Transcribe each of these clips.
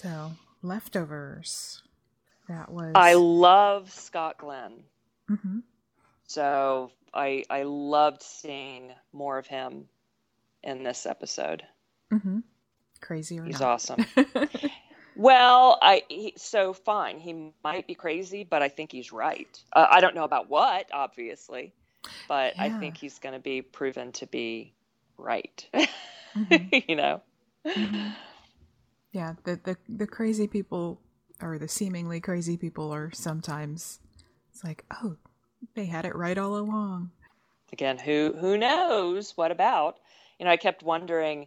So, leftovers. That was. I love Scott Glenn. hmm So I I loved seeing more of him in this episode. hmm Crazy or He's not. awesome. Well, I he, so fine. He might be crazy, but I think he's right. Uh, I don't know about what, obviously, but I think he's going to be proven to be right. Mhm. you know. Mhm. Yeah, the, the the crazy people or the seemingly crazy people are sometimes it's like, oh, they had it right all along. Again, who who knows what about? You know, I kept wondering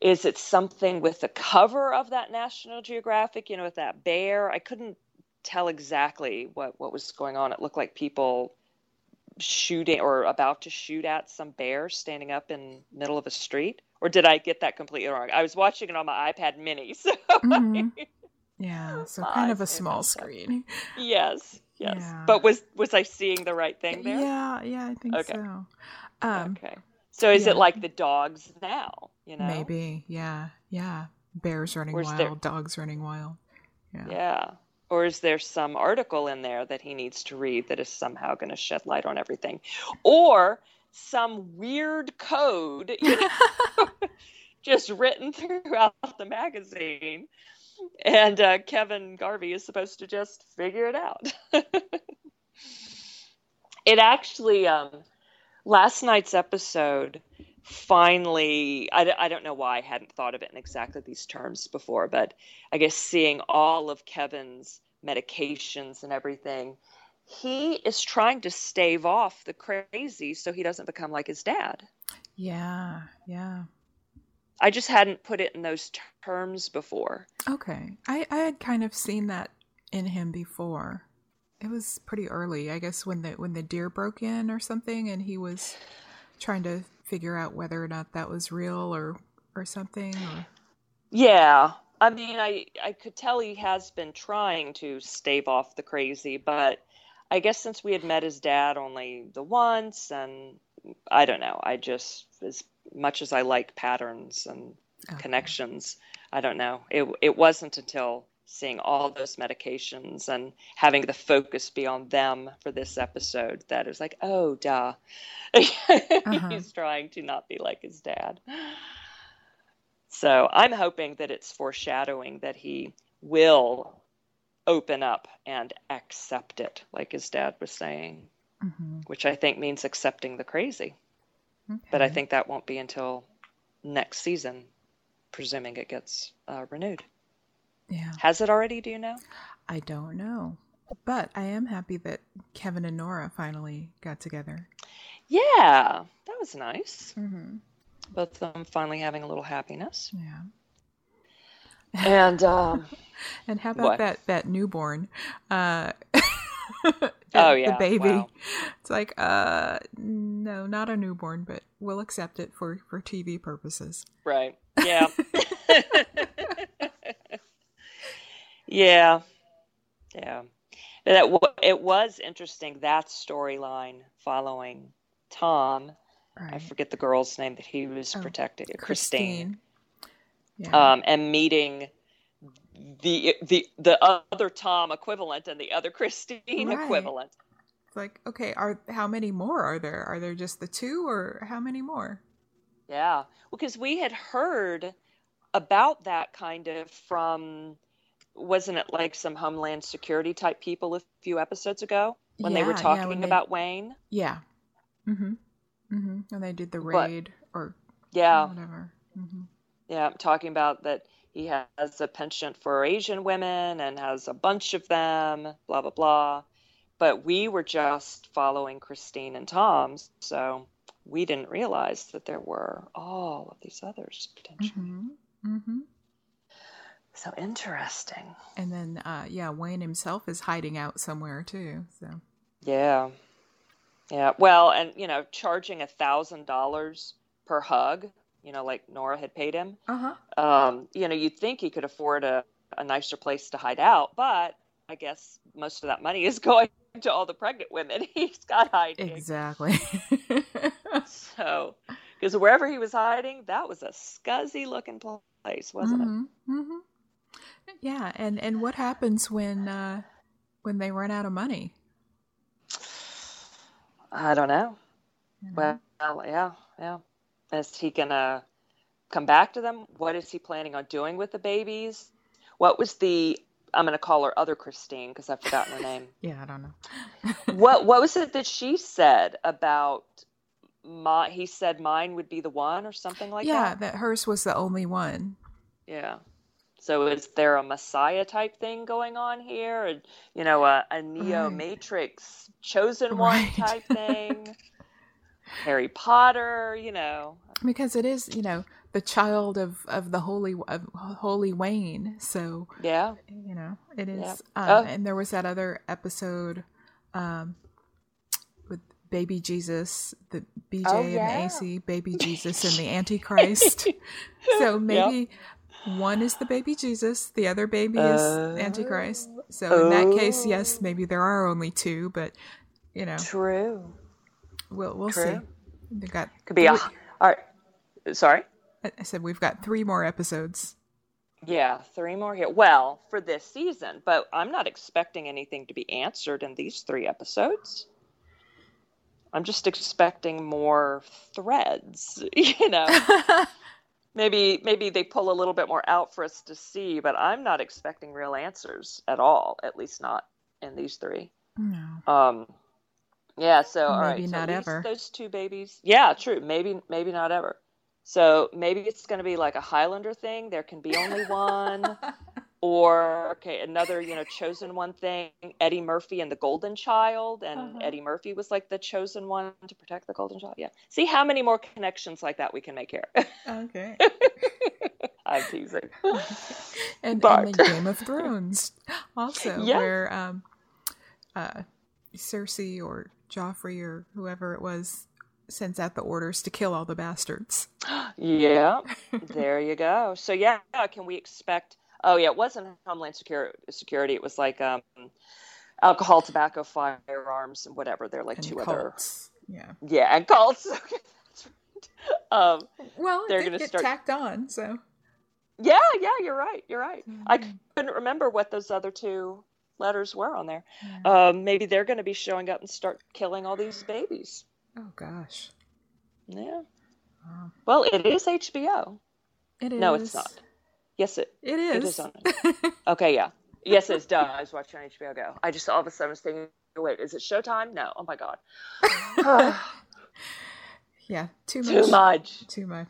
is it something with the cover of that National Geographic, you know, with that bear? I couldn't tell exactly what what was going on. It looked like people shooting or about to shoot at some bear standing up in middle of a street. Or did I get that completely wrong? I was watching it on my iPad mini, so Mhm. Yeah, so kind of a small screen. yes, yes. Yeah. But was was I seeing the right thing there? Yeah, yeah, I think Okay. so. Um, okay. So is yeah. it like the dogs now? You know, maybe, yeah, yeah. Bears running wild, there- dogs running wild. Yeah. Yeah. Or is there some article in there that he needs to read that is somehow going to shed light on everything? Or some weird code you know, just written throughout the magazine. And uh, Kevin Garvey is supposed to just figure it out. it actually, um, last night's episode finally—I don't know why i hadn't thought of it in exactly these terms before but i guess seeing all of kevin's medications and everything he is trying to stave off the crazy so he doesn't become like his dad Yeah, yeah. i just hadn't put it in those terms before Okay. I, I had kind of seen that in him before. It was pretty early, I guess when the when the deer broke in or something and he was trying to figure out whether or not that was real or or something or yeah i mean i i could tell he has been trying to stave off the crazy but i guess since we had met his dad only the once and i don't know i just as much as i like patterns and Okay. connections i don't know. It it wasn't until seeing all those medications and having the focus be on them for this episode that it was like oh duh. Uh-huh. He's trying to not be like his dad. So i'm hoping that it's foreshadowing that he will open up and accept it like his dad was saying Mhm. which i think means accepting the crazy but I think that won't be until next season, presuming it gets uh, renewed. Yeah. Has it already? Do you know? I don't know. But I am happy that Kevin and Nora finally got together. Yeah, that was nice. Mm-hmm. Both of them finally having a little happiness. Yeah. And um, And how about What? that that newborn? Uh the, Oh, yeah. the baby. Wow. It's like uh no, not a newborn, but we'll accept it for for TV purposes. right, yeah, yeah, yeah. That wa- it was interesting that storyline following Tom. I forget the girl's name that he was Oh, protecting. Christine. Yeah. um, and meeting the the the other Tom equivalent and the other Christine Right. equivalent. it's like, okay, are how many more are there? Are there just the two or how many more? Yeah, because we had heard about that kind of from wasn't it like some Homeland Security type people a few episodes ago when they were Yeah, yeah, talking they- about Wayne? Yeah. Mm-hmm. Mm-hmm. And they did the But- raid or Yeah, whatever. Mm-hmm. Yeah, talking about that he has a penchant for Asian women and has a bunch of them, blah blah blah. But we were just following Christine and Tom's, so we didn't realize that there were all of these others potentially. Mm-hmm. Mm-hmm. So interesting. And then, uh, yeah, Wayne himself is hiding out somewhere too. So, Yeah. Yeah. Well, and you know, charging a thousand dollars per hug, you know, like Nora had paid him. uh huh. Um, you know, you'd think he could afford a, a nicer place to hide out, but I guess most of that money is going to all the pregnant women he's got hiding. Exactly. So, because wherever he was hiding, that was a scuzzy looking place, wasn't it? hmm hmm Yeah, and and what happens when uh, when they run out of money? I don't know. Well, yeah, yeah. Is he gonna come back to them? What is he planning on doing with the babies? What was the I'm gonna call her other Christine because I've forgotten her name. Yeah, I don't know. what what was it that she said about my? He said mine would be the one or something like yeah, that. Yeah, that hers was the only one. Yeah. So is there a Messiah type thing going on here? You know, a, a Neo Right. Matrix chosen one Right. type thing? Harry Potter, you know. because it is you know the child of of the holy of holy wayne so Yeah. you know it is Yep. um, Oh. and there was that other episode um with baby jesus the bj Oh, and yeah. the ac baby jesus and the antichrist so maybe one is the baby jesus the other baby is Uh, antichrist so in that case oh. yes maybe there are only two but you know True. We'll we'll see they got Could be a. All right. Sorry. I I said we've got three more episodes Yeah, three more here. Well, for this season, but I'm not expecting anything to be answered in these three episodes. I'm just expecting more threads, you know. maybe maybe they pull a little bit more out for us to see, but I'm not expecting real answers at all, at least not in these three. no Um yeah, so all right, Maybe so not least ever. those two babies. Yeah, true. Maybe maybe not ever. So maybe it's going to be like a Highlander thing. There can be only one, or okay, another you know chosen one thing. Eddie Murphy and the Golden Child, and Uh-huh. Eddie Murphy was like the chosen one to protect the Golden Child. Yeah. See how many more connections like that we can make here. okay I'm teasing. and, But- and the Game of Thrones also, Yeah. where um, uh, Cersei or Joffrey or whoever it was sends out the orders to kill all the bastards. Yeah, there you go. So yeah, can we expect? Oh yeah, it wasn't Homeland Security. Security. It was like um, alcohol, tobacco, firearms, and whatever. They're like and two other. Yeah. Yeah, and cults. Okay, that's right. Um, Well, They're gonna get start- tacked on, so yeah, yeah, you're right. You're right. I Mhm. couldn't remember what those other two letters were on there. Yeah. Um, maybe they're going to be showing up and start killing all these babies. oh gosh, Yeah. Wow. Well, it is HBO. it is. No, it's not. Yes, it It It is. is on Okay, yeah. Yes, it's duh. I was watching on HBO Go. I just all of a sudden was thinking, wait, is it Showtime? No. Oh my god. yeah, too much. Too much. Too much.